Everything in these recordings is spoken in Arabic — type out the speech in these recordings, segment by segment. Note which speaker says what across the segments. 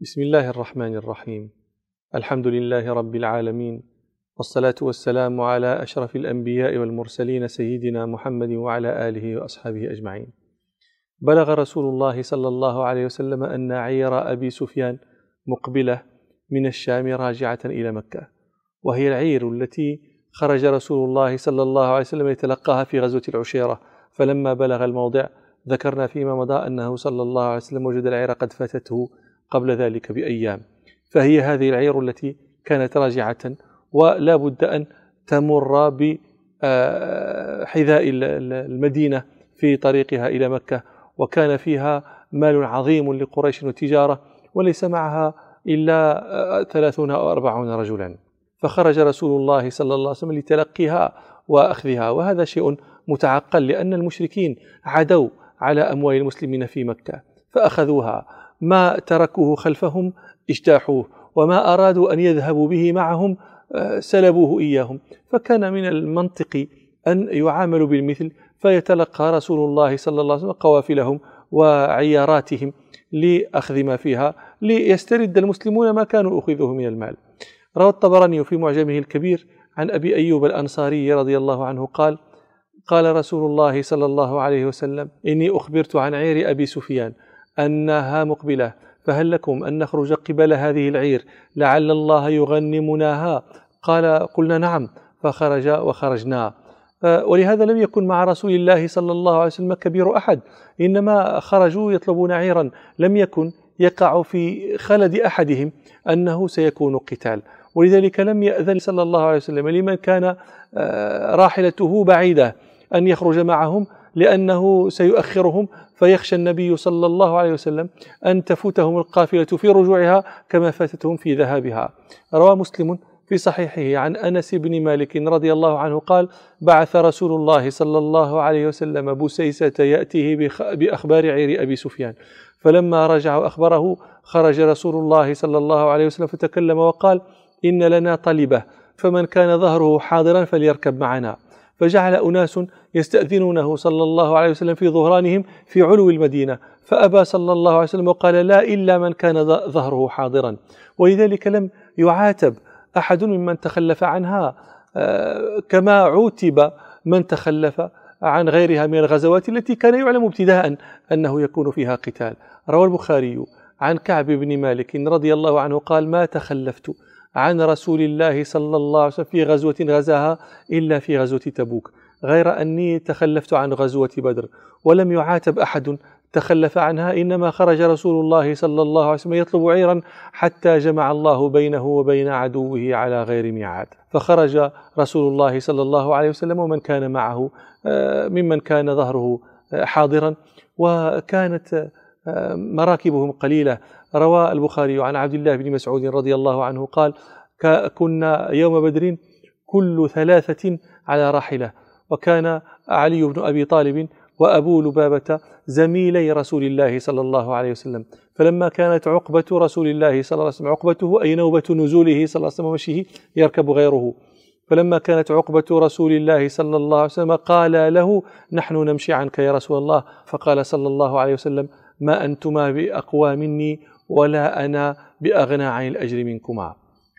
Speaker 1: بسم الله الرحمن الرحيم. الحمد لله رب العالمين والصلاة والسلام على أشرف الأنبياء والمرسلين سيدنا محمد وعلى آله وأصحابه أجمعين. بلغ رسول الله صلى الله عليه وسلم أن عير أبي سفيان مقبلة من الشام راجعة إلى مكة وهي العير التي خرج رسول الله صلى الله عليه وسلم يتلقاها في غزوة العشيرة. فلما بلغ الموضع ذكرنا فيما مضى أنه صلى الله عليه وسلم وجد العير قد فاتته قبل ذلك بأيام. فهي هذه العير التي كانت راجعة ولا بد أن تمر بحذاء المدينة في طريقها إلى مكة. وكان فيها مال عظيم لقريش وتجارة وليس معها إلا ثلاثون أو أربعون رجلا. فخرج رسول الله صلى الله عليه وسلم لتلقيها وأخذها. وهذا شيء متعقل لأن المشركين عدوا على أموال المسلمين في مكة فأخذوها. ما تركوه خلفهم اجتاحوه وما أرادوا أن يذهبوا به معهم آه، سلبوه إياهم. فكان من المنطق أن يعاملوا بالمثل فيتلقى رسول الله صلى الله عليه وسلم قوافلهم وعياراتهم لأخذ ما فيها ليسترد المسلمون ما كانوا أخذوه من المال. روى الطبراني في معجمه الكبير عن أبي أيوب الأنصاري رضي الله عنه قال قال رسول الله صلى الله عليه وسلم إني أخبرت عن عير أبي سفيان أنها مقبلة. فهل لكم أن نخرج قبل هذه العير؟ لعل الله يغنمناها قال قلنا نعم. فخرج وخرجنا. ولهذا لم يكن مع رسول الله صلى الله عليه وسلم كبير أحد. إنما خرجوا يطلبون عيرا. لم يكن يقع في خلد أحدهم أنه سيكون قتال. ولذلك لم يأذن صلى الله عليه وسلم لمن كان آه، راحلته بعيدة أن يخرج معهم. لأنه سيؤخرهم فيخشى النبي صلى الله عليه وسلم أن تفوتهم القافلة في رجوعها كما فاتتهم في ذهابها. روى مسلم في صحيحه عن أنس بن مالك رضي الله عنه قال بعث رسول الله صلى الله عليه وسلم بسيسة يأتيه بأخبار عير أبي سفيان. فلما رجع واخبره خرج رسول الله صلى الله عليه وسلم فتكلم وقال إن لنا طلبة فمن كان ظهره حاضرا فليركب معنا. فجعل أناس يستأذنونه صلى الله عليه وسلم في ظهرانهم في علو المدينة. فأبى صلى الله عليه وسلم وقال لا إلا من كان ظهره حاضرا. ولذلك لم يعاتب أحد ممن تخلف عنها. آه، كما عوتب من تخلف عن غيرها من الغزوات التي كان يعلم ابتداء أنه يكون فيها قتال. روى البخاري عن كعب بن مالك رضي الله عنه قال ما تخلفت عن رسول الله صلى الله عليه وسلم في غزوة غزاها إلا في غزوة تبوك. غير أني تخلفت عن غزوة بدر ولم يعاتب أحد. تخلف عنها إنما خرج رسول الله صلى الله عليه وسلم يطلب عيرا حتى جمع الله بينه وبين عدوه على غير ميعاد. فخرج رسول الله صلى الله عليه وسلم ومن كان معه آه، ممن كان ظهره آه، حاضرا. وكانت مراكبهم قليلة. روى البخاري عن عبد الله بن مسعود رضي الله عنه قال كنا يوم بدر كل ثلاثة على راحلة وكان علي بن أبي طالب وأبو لبابة زميلي رسول الله صلى الله عليه وسلم. فلما كانت عقبة رسول الله صلى الله عليه وسلم عقبته أي نوبة نزوله صلى الله عليه وسلم ومشيه يركب غيره. فلما كانت عقبة رسول الله صلى الله عليه وسلم قال له نحن نمشي عنك يا رسول الله. فقال صلى الله عليه وسلم ما أنتما بأقوى مني ولا أنا بأغنى عن الأجر منكما.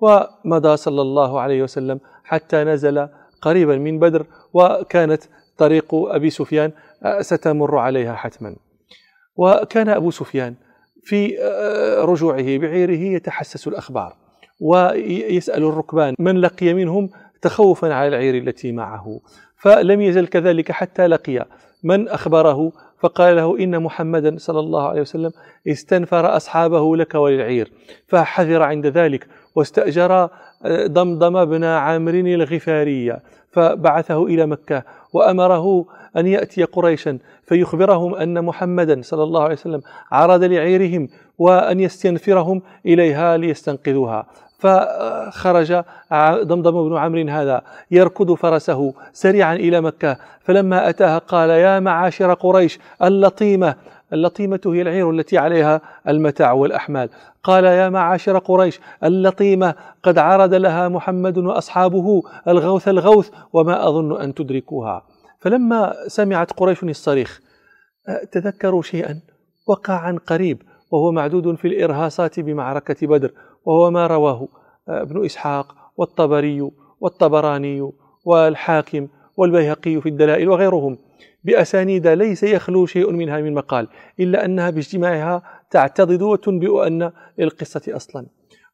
Speaker 1: ومضى صلى الله عليه وسلم حتى نزل قريبا من بدر وكانت طريق أبي سفيان آه، ستمر عليها حتما. وكان أبو سفيان في آه، رجوعه بعيره يتحسس الأخبار ويسأل الركبان من لقي منهم تخوفا على العير التي معه. فلم يزل كذلك حتى لقي من أخبره؟ فقال له إن محمدا صلى الله عليه وسلم استنفر أصحابه لك وللعير فحذر عند ذلك واستأجر آه، ضمضم بن عامر الغفاري فبعثه إلى مكة وأمره أن يأتي قريشا فيخبرهم أن محمدا صلى الله عليه وسلم عرض لعيرهم وأن يستنفرهم إليها ليستنقذوها. فخرج ضمضم بن عمرو هذا يركض فرسه سريعا إلى مكة فلما أتاها قال يا معاشر قريش اللطيمة. اللطيمة هي العير التي عليها المتاع والأحمال. قال يا معاشر قريش اللطيمة قد عرض لها محمد وأصحابه الغوث الغوث وما أظن أن تدركوها. فلما سمعت قريش الصريخ تذكروا شيئا؟ وقع عن قريب وهو معدود في الإرهاصات بمعركة بدر وهو ما رواه آه، ابن إسحاق والطبري والطبراني والحاكم والبيهقي في الدلائل وغيرهم. بأسانيد ليس يخلو شيء منها من مقال إلا أنها باجتماعها تعتضد وتنبئ أن للقصة أصلا.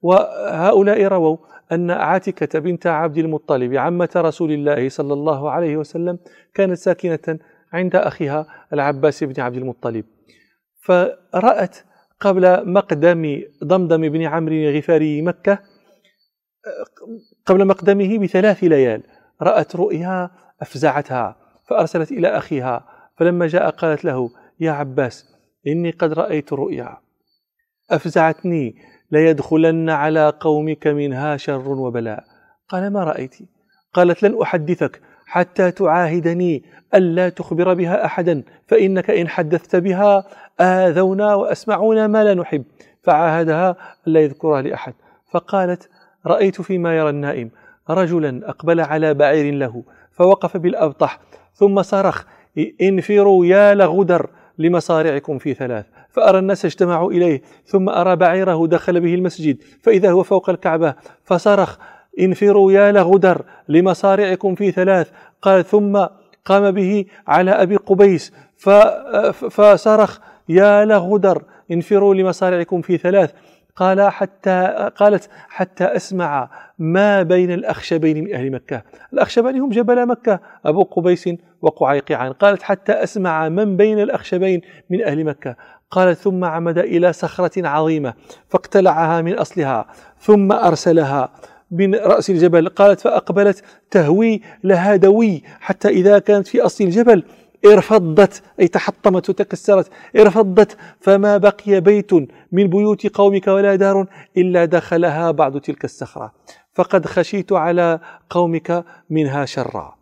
Speaker 1: وهؤلاء رووا أن عاتكة بنت عبد المطلب عمة رسول الله صلى الله عليه وسلم كانت ساكنة عند أخيها العباس بن عبد المطلب. فرأت قبل مقدم ضمضم بن عمرو الغفاري مكة قبل مقدمه بثلاث ليال رأت رؤيا أفزعتها فأرسلت إلى أخيها فلما جاء قالت له يا عباس إني قد رأيت رؤيا. أفزعتني ليدخلن على قومك منها شر وبلاء. قال ما رأيت؟ قالت لن أحدثك حتى تعاهدني ألا تخبر بها أحدا فإنك إن حدثت بها آذونا وأسمعونا ما لا نحب. فعاهدها ألا يذكرها لأحد فقالت رأيت فيما يرى النائم. رجلا أقبل على بعير له فوقف بالأبطح ثم صرخ إنفروا يا لغدر لمصارعكم في ثلاث فأرى الناس اجتمعوا إليه ثم أرى بعيره دخل به المسجد فإذا هو فوق الكعبة فصرخ انفروا يا لغدر لمصارعكم في ثلاث. قال ثم قام به على أبي قبيس فصرخ يا لغدر انفروا لمصارعكم في ثلاث. قال حتى قالت حتى أسمع ما بين الأخشبين من أهل مكة. الأخشبين هم جبل مكة أبو قبيس وقعيقعان قالت حتى أسمع من بين الأخشبين من أهل مكة. قالت ثم عمد إلى صخرة عظيمة فاقتلعها من أصلها ثم أرسلها. من رأس الجبل قالت فأقبلت تهوي لها دوي حتى إذا كانت في أصل الجبل ارفضت أي تحطمت وتكسرت ارفضت فما بقي بيت من بيوت قومك ولا دار إلا دخلها بعض تلك الصخرة. فقد خشيت على قومك منها شرا.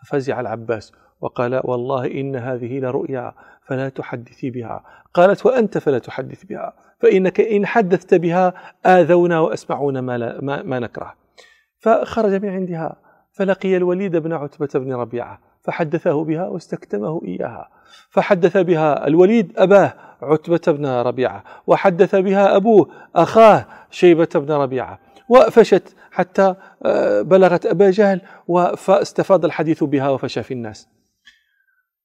Speaker 1: ففزع العباس وقال والله إن هذه لرؤيا فلا تحدثي بها. قالت وأنت فلا تحدث بها فإنك إن حدثت بها آذونا وأسمعون ما, لا ما, ما نكره. فخرج من عندها فلقي الوليد بن عتبة بن ربيعة فحدثه بها واستكتمه إياها. فحدث بها الوليد أباه عتبة بن ربيعة وحدث بها أبوه أخاه شيبة بن ربيعة. وفشت حتى آه، بلغت أبا جهل فاستفاض الحديث بها وفشى في الناس.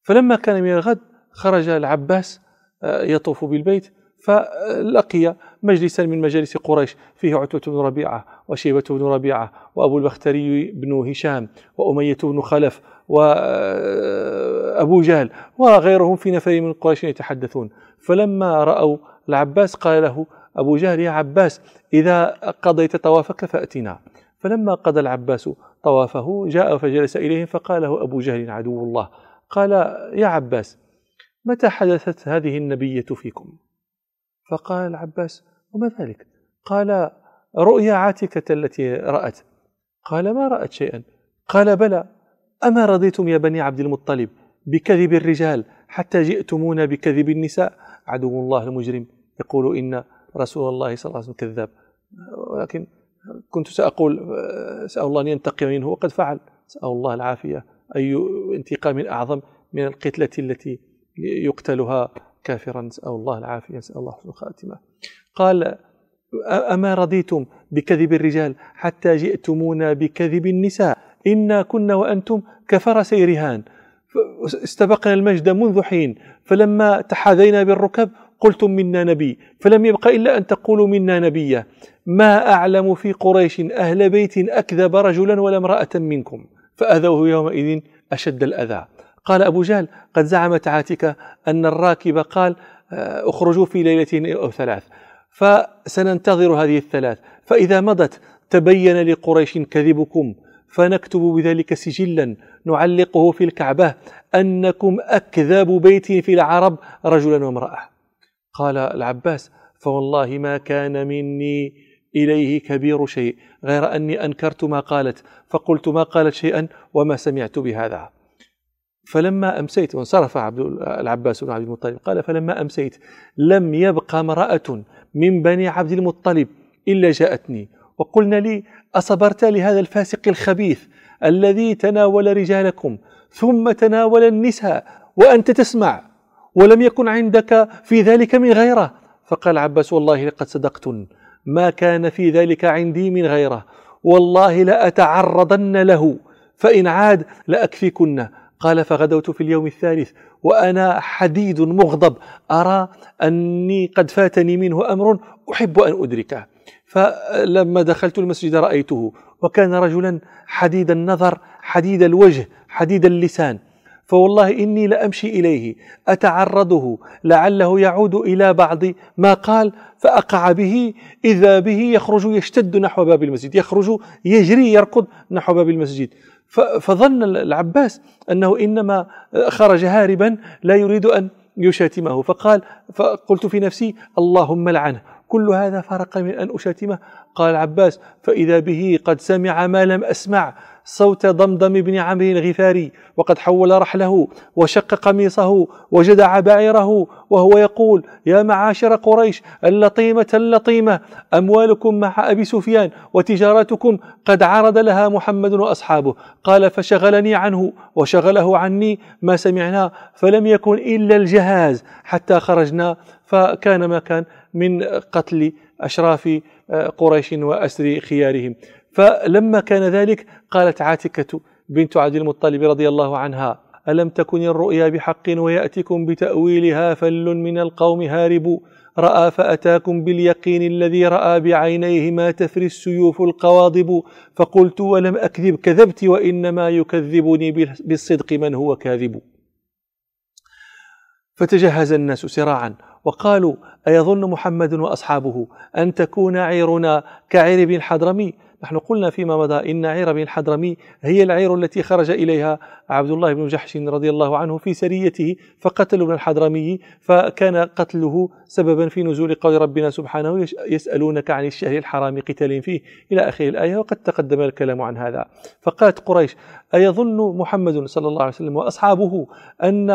Speaker 1: فلما كان من الغد خرج العباس آه، يطوف بالبيت فلقي مجلسا من مجالس قريش فيه عتبة بن ربيعة وشيبة بن ربيعة وأبو البختري بن هشام وأمية بن خلف وأبو جهل وغيرهم في نفر من قريش يتحدثون. فلما رأوا العباس قال له أبو جهل يا عباس إذا قضيت طوافك فأتنا. فلما قضى العباس طوافه جاء فجلس إليهم فقال له أبو جهل عدو الله. قال يا عباس متى حدثت هذه النبية فيكم؟ فقال العباس وما ذلك؟ قال رؤيا عاتكة التي رأت. قال ما رأت شيئا؟ قال بلى. أما رضيتم يا بني عبد المطلب بكذب الرجال حتى جئتمونا بكذب النساء؟ عدو الله المجرم يقول إن رسول الله صلى الله عليه وسلم كذاب. ولكن كنت سأقول سأل الله أن ينتقم منه وقد فعل. سأل الله العافية أي انتقام أعظم من القتلة التي يقتلها كافرا نسأل الله العافية نسأل الله حسن قال أما رضيتم بكذب الرجال حتى جئتمونا بكذب النساء؟ إنا كنا وأنتم كفرسي رهان استبقنا المجد منذ حين. فلما تحاذينا بالركب قلتم منا نبي. فلم يبق إلا أن تقولوا منا نبيا ما أعلم في قريش أهل بيت أكذب رجلا ولا امرأة منكم. فأذوه يومئذ أشد الأذى. قال أبو جهل قد زعمت عاتكة أن الراكب قال آه، اخرجوا في ليلتين أو ثلاث. فسننتظر هذه الثلاث. فإذا مضت تبين لقريش كذبكم فنكتب بذلك سجلا نعلقه في الكعبة أنكم أكذب بيت في العرب رجلا وامرأة. قال العباس فوالله ما كان مني إليه كبير شيء غير أني أنكرت ما قالت فقلت ما قالت شيئا وما سمعت بهذا. فلما أمسيت وانصرف عبد العباس بن عبد المطلب قال فلما أمسيت لم يبق امرأة من بني عبد المطلب إلا جاءتني. وقلنا لي أصبرت لهذا الفاسق الخبيث الذي تناول رجالكم ثم تناول النساء وأنت تسمع ولم يكن عندك في ذلك من غيره. فقال عباس والله لقد صدقتن ما كان في ذلك عندي من غيره. والله لأتعرضن له فإن عاد لأكفيكن. قال فغدوت في اليوم الثالث وأنا حديد مغضب أرى أني قد فاتني منه أمر أحب أن أدركه. فلما دخلت المسجد رأيته وكان رجلا حديد النظر حديد الوجه حديد اللسان. فوالله إني لأمشي إليه أتعرضه لعله يعود إلى بعض ما قال فأقع به إذا به يخرج يشتد نحو باب المسجد يخرج يجري يركض نحو باب المسجد. فظن العباس أنه إنما خرج هاربا لا يريد أن يشاتمه. فقال فقلت في نفسي اللهم لعنه. كل هذا فرق من أن أشاتمه قال العباس فإذا به قد سمع ما لم أسمع. صوت ضمضم بن عمرو الغفاري وقد حول رحله وشق قميصه وجدع بعيره وهو يقول يا معاشر قريش اللطيمة اللطيمة أموالكم مع أبي سفيان وتجارتكم قد عرض لها محمد وأصحابه. قال فشغلني عنه وشغله عني ما سمعنا فلم يكن إلا الجهاز حتى خرجنا فكان ما كان من قتل أشراف قريش وأسر خيارهم. فلما كان ذلك قالت عاتكة بنت عبد المطلب رضي الله عنها ألم تكن الرؤيا بحق ويأتكم بتأويلها فل من القوم هارب؟ رأى فأتاكم باليقين الذي رأى بعينيه ما تفري السيوف القواضب. فقلت ولم أكذب كذبت وإنما يكذبني بالصدق من هو كاذب. فتجهز الناس سراعا. وقالوا أيظن محمد وأصحابه أن تكون عيرنا كعير بن الحضرمي نحن قلنا فيما مضى إن عير بن الحضرمي هي العير التي خرج إليها عبد الله بن جحش رضي الله عنه في سريته فقتلوا ابن الحضرمي فكان قتله سببا في نزول قول ربنا سبحانه يسألونك عن الشهر الحرام قتال فيه إلى آخر الآية وقد تقدم الكلام عن هذا. فقالت قريش أيظن محمد صلى الله عليه وسلم وأصحابه أن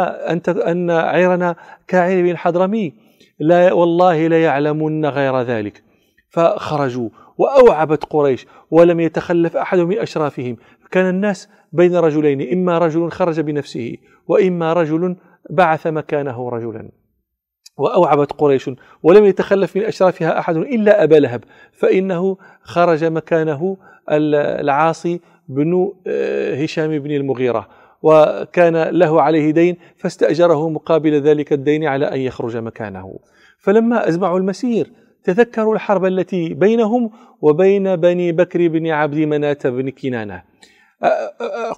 Speaker 1: أن عيرنا كعير بن الحضرمي لا والله ليعلمن غير ذلك. فخرجوا وأوعبت قريش ولم يتخلف أحد من أشرافهم. كان الناس بين رجلين إما رجل خرج بنفسه وإما رجل بعث مكانه رجلا. وأوعبت قريش ولم يتخلف من أشرافها أحد إلا أبا لهب فإنه خرج مكانه العاصي بن آه، هشام بن المغيرة. وكان له عليه دين فاستأجره مقابل ذلك الدين على أن يخرج مكانه. فلما أزمعوا المسير تذكروا الحرب التي بينهم وبين بني بكر بن عبد مناة بن كنانة.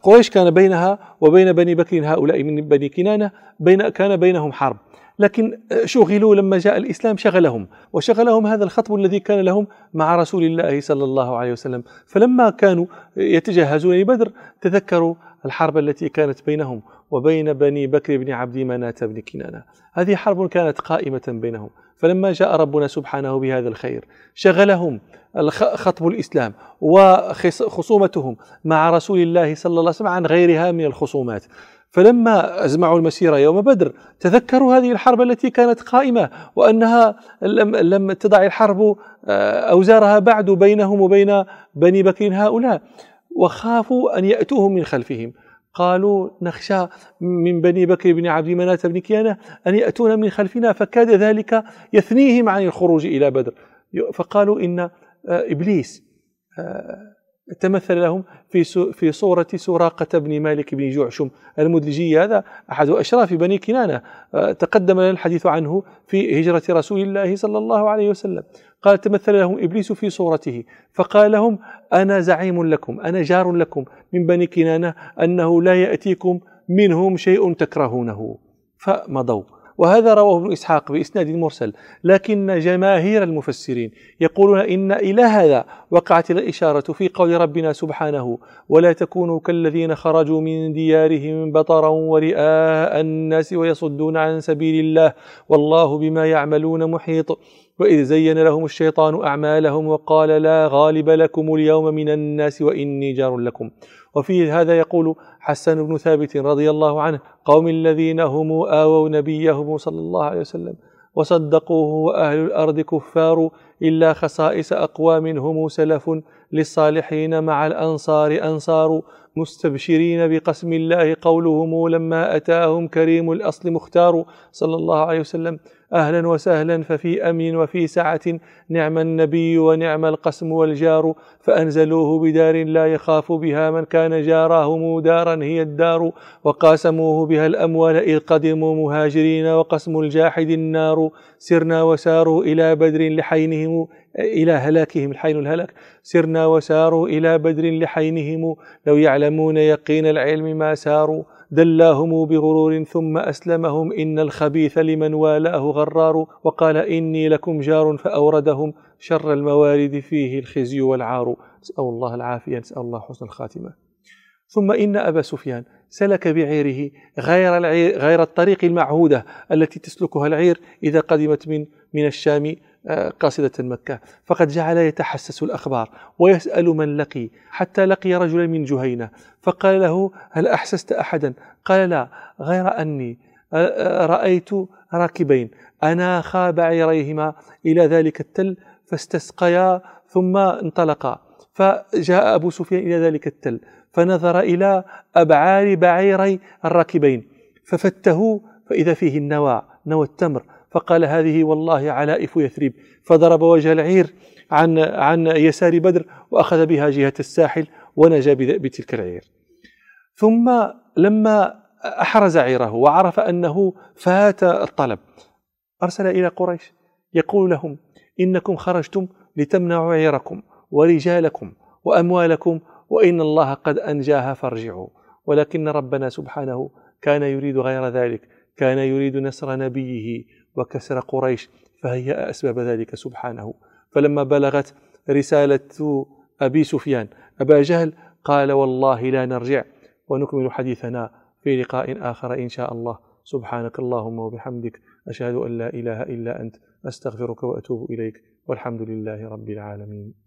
Speaker 1: قريش كان بينها وبين بني بكر هؤلاء من بني كنانة بين كان بينهم حرب. لكن شغلوا لما جاء الإسلام شغلهم وشغلهم هذا الخطب الذي كان لهم مع رسول الله صلى الله عليه وسلم. فلما كانوا يتجهزون لبدر تذكروا الحرب التي كانت بينهم وبين بني بكر بن عبد مناة بن كنانة. هذه حرب كانت قائمة بينهم. فلما جاء ربنا سبحانه بهذا الخير شغلهم خطب الإسلام وخصومتهم مع رسول الله صلى الله عليه وسلم عن غيرها من الخصومات. فلما أزمعوا المسيرة يوم بدر تذكروا هذه الحرب التي كانت قائمة وأنها لم, لم تضع الحرب آه، أوزارها بعد بينهم وبين بني بكر هؤلاء. وخافوا أن يأتوهم من خلفهم. قالوا نخشى من بني بكر بن عبد مناة بن كيانة أن يأتون من خلفنا فكاد ذلك يثنيهم عن الخروج إلى بدر. فقالوا إن آه، إبليس آه، تمثل لهم في في صورة سراقة بن مالك بن جعشم المدلجي. هذا أحد أشراف بني كنانة. آه، تقدم لنا الحديث عنه في هجرة رسول الله صلى الله عليه وسلم. قال تمثل لهم إبليس في صورته. فقال لهم أنا زعيم لكم أنا جار لكم من بني كنانة أنه لا يأتيكم منهم شيء تكرهونه. فمضوا. وهذا رواه ابن إسحاق بإسناد مرسل. لكن جماهير المفسرين يقولون إن إلى هذا وقعت الإشارة في قول ربنا سبحانه ولا تكونوا كالذين خرجوا من ديارهم بطرا ورئاء الناس ويصدون عن سبيل الله والله بما يعملون محيط. وإذ زين لهم الشيطان أعمالهم وقال لا غالب لكم اليوم من الناس وإني جار لكم. وفي هذا يقول حسن بن ثابت رضي الله عنه قوم الذين هم آووا نبيهم صلى الله عليه وسلم وصدقوه وأهل الأرض كفار إلا خصائص أقوام هم سلف للصالحين مع الأنصار أنصار مستبشرين بقسم الله قولهم لما أتاهم كريم الأصل مختار صلى الله عليه وسلم. أهلا وسهلا ففي أمن وفي سعة. نعم النبي ونعم القسم والجار فأنزلوه بدار لا يخاف بها من كان جارهم دارا هي الدار. وقاسموه بها الأموال إذ قدموا مهاجرين وقسم الجاحد النار. سرنا وساروا إلى بدر لحينهم إلى هلاكهم الحين الهلاك. سرنا وساروا إلى بدر لحينهم لو يعلمون يقين العلم ما ساروا. دلاهم بغرور ثم أسلمهم إن الخبيث لمن والاه غرار وقال إني لكم جار فأوردهم. شر الموارد فيه الخزي والعار. نسأل الله العافية نسأل الله حسن الخاتمة. ثم إن أبا سفيان سلك بعيره غير, العير غير الطريق المعهودة التي تسلكها العير إذا قدمت من من الشام. قاصدة مكة. فقد جعل يتحسس الأخبار ويسأل من لقي. حتى لقي رجلا من جهينة. فقال له هل أحسست أحدا؟ قال لا غير أني رأيت راكبين. أناخا بعيريهما إلى ذلك التل فاستسقيا ثم انطلقا. فجاء أبو سفيان إلى ذلك التل فنظر إلى أبعار بعيري الراكبين. ففته فإذا فيه النوى نوى التمر فقال هذه والله علائف يثرب فضرب وجه العير عن عن يسار بدر وأخذ بها جهة الساحل ونجا بتلك العير. ثم لما أحرز عيره وعرف أنه فات الطلب أرسل إلى قريش يقول لهم إنكم خرجتم لتمنعوا عيركم ورجالكم وأموالكم وإن الله قد أنجاها فارجعوا. ولكن ربنا سبحانه كان يريد غير ذلك كان يريد نصر نبيه وكسر قريش فهيأ أسباب ذلك سبحانه. فلما بلغت رسالة أبي سفيان أبا جهل قال والله لا نرجع ونكمل حديثنا في لقاء آخر إن شاء الله. سبحانك اللهم وبحمدك أشهد أن لا إله إلا أنت أستغفرك وأتوب إليك والحمد لله رب العالمين.